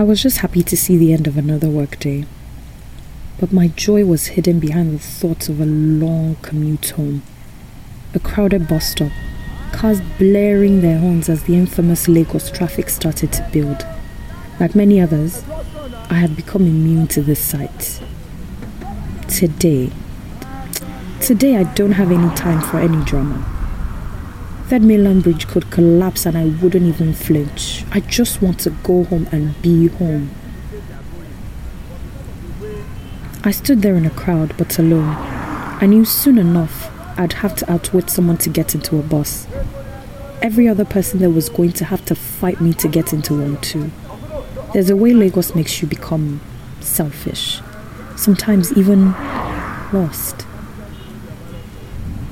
I was just happy to see the end of another workday. But my joy was hidden behind the thoughts of a long commute home. A crowded bus stop, cars blaring their horns as the infamous Lagos traffic started to build. Like many others, I had become immune to this sight. Today, today I don't have any time for any drama. Third Mainland Bridge could collapse and I wouldn't even flinch. I just want to go home and be home. I stood there in a crowd, but alone. I knew soon enough I'd have to outwit someone to get into a bus. Every other person there was going to have to fight me to get into one too. There's a way Lagos makes you become selfish, sometimes even lost.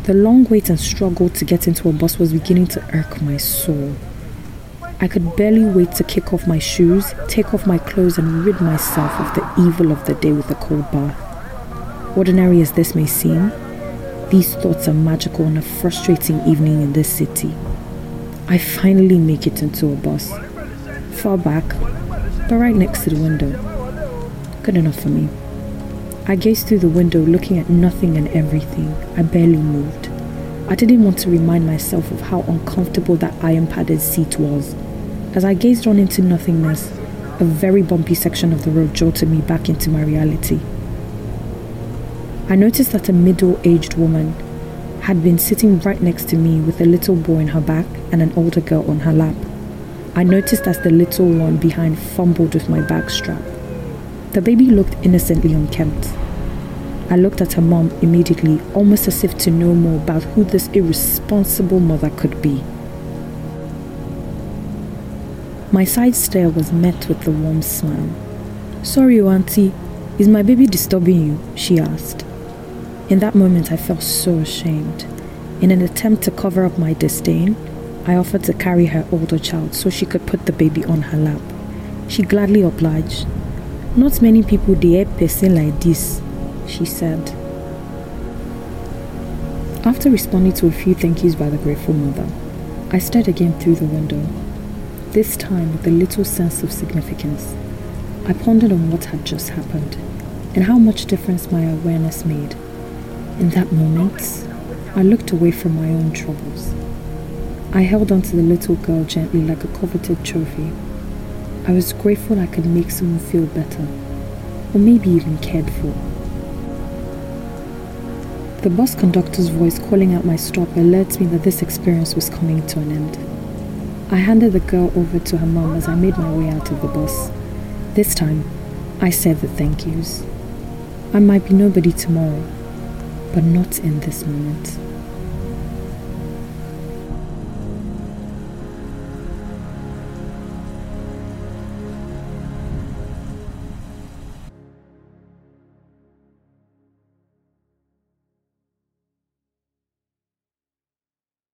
The long wait and struggle to get into a bus was beginning to irk my soul. I could barely wait to kick off my shoes, take off my clothes, and rid myself of the evil of the day with a cold bath. Ordinary as this may seem, these thoughts are magical on a frustrating evening in this city. I finally make it into a bus. Far back, but right next to the window. Good enough for me. I gazed through the window, looking at nothing and everything. I barely moved. I didn't want to remind myself of how uncomfortable that iron padded seat was. As I gazed on into nothingness, a very bumpy section of the road jolted me back into my reality. I noticed that a middle aged woman had been sitting right next to me with a little boy in her back and an older girl on her lap. I noticed as the little one behind fumbled with my bag strap. The baby looked innocently unkempt. I looked at her mom immediately, almost as if to know more about who this irresponsible mother could be. My side stare was met with a warm smile. Sorry, oh, Auntie, is my baby disturbing you? she asked. In that moment, I felt so ashamed. In an attempt to cover up my disdain, I offered to carry her older child so she could put the baby on her lap. She gladly obliged. Not many people dare person like this, she said. After responding to a few thank yous by the grateful mother, I stared again through the window this time with a little sense of significance. I pondered on what had just happened and how much difference my awareness made. In that moment, I looked away from my own troubles. I held onto the little girl gently like a coveted trophy. I was grateful I could make someone feel better, or maybe even cared for. The bus conductor's voice calling out my stop alerts me that this experience was coming to an end. I handed the girl over to her mom as I made my way out of the bus. This time, I said the thank yous. I might be nobody tomorrow, but not in this moment.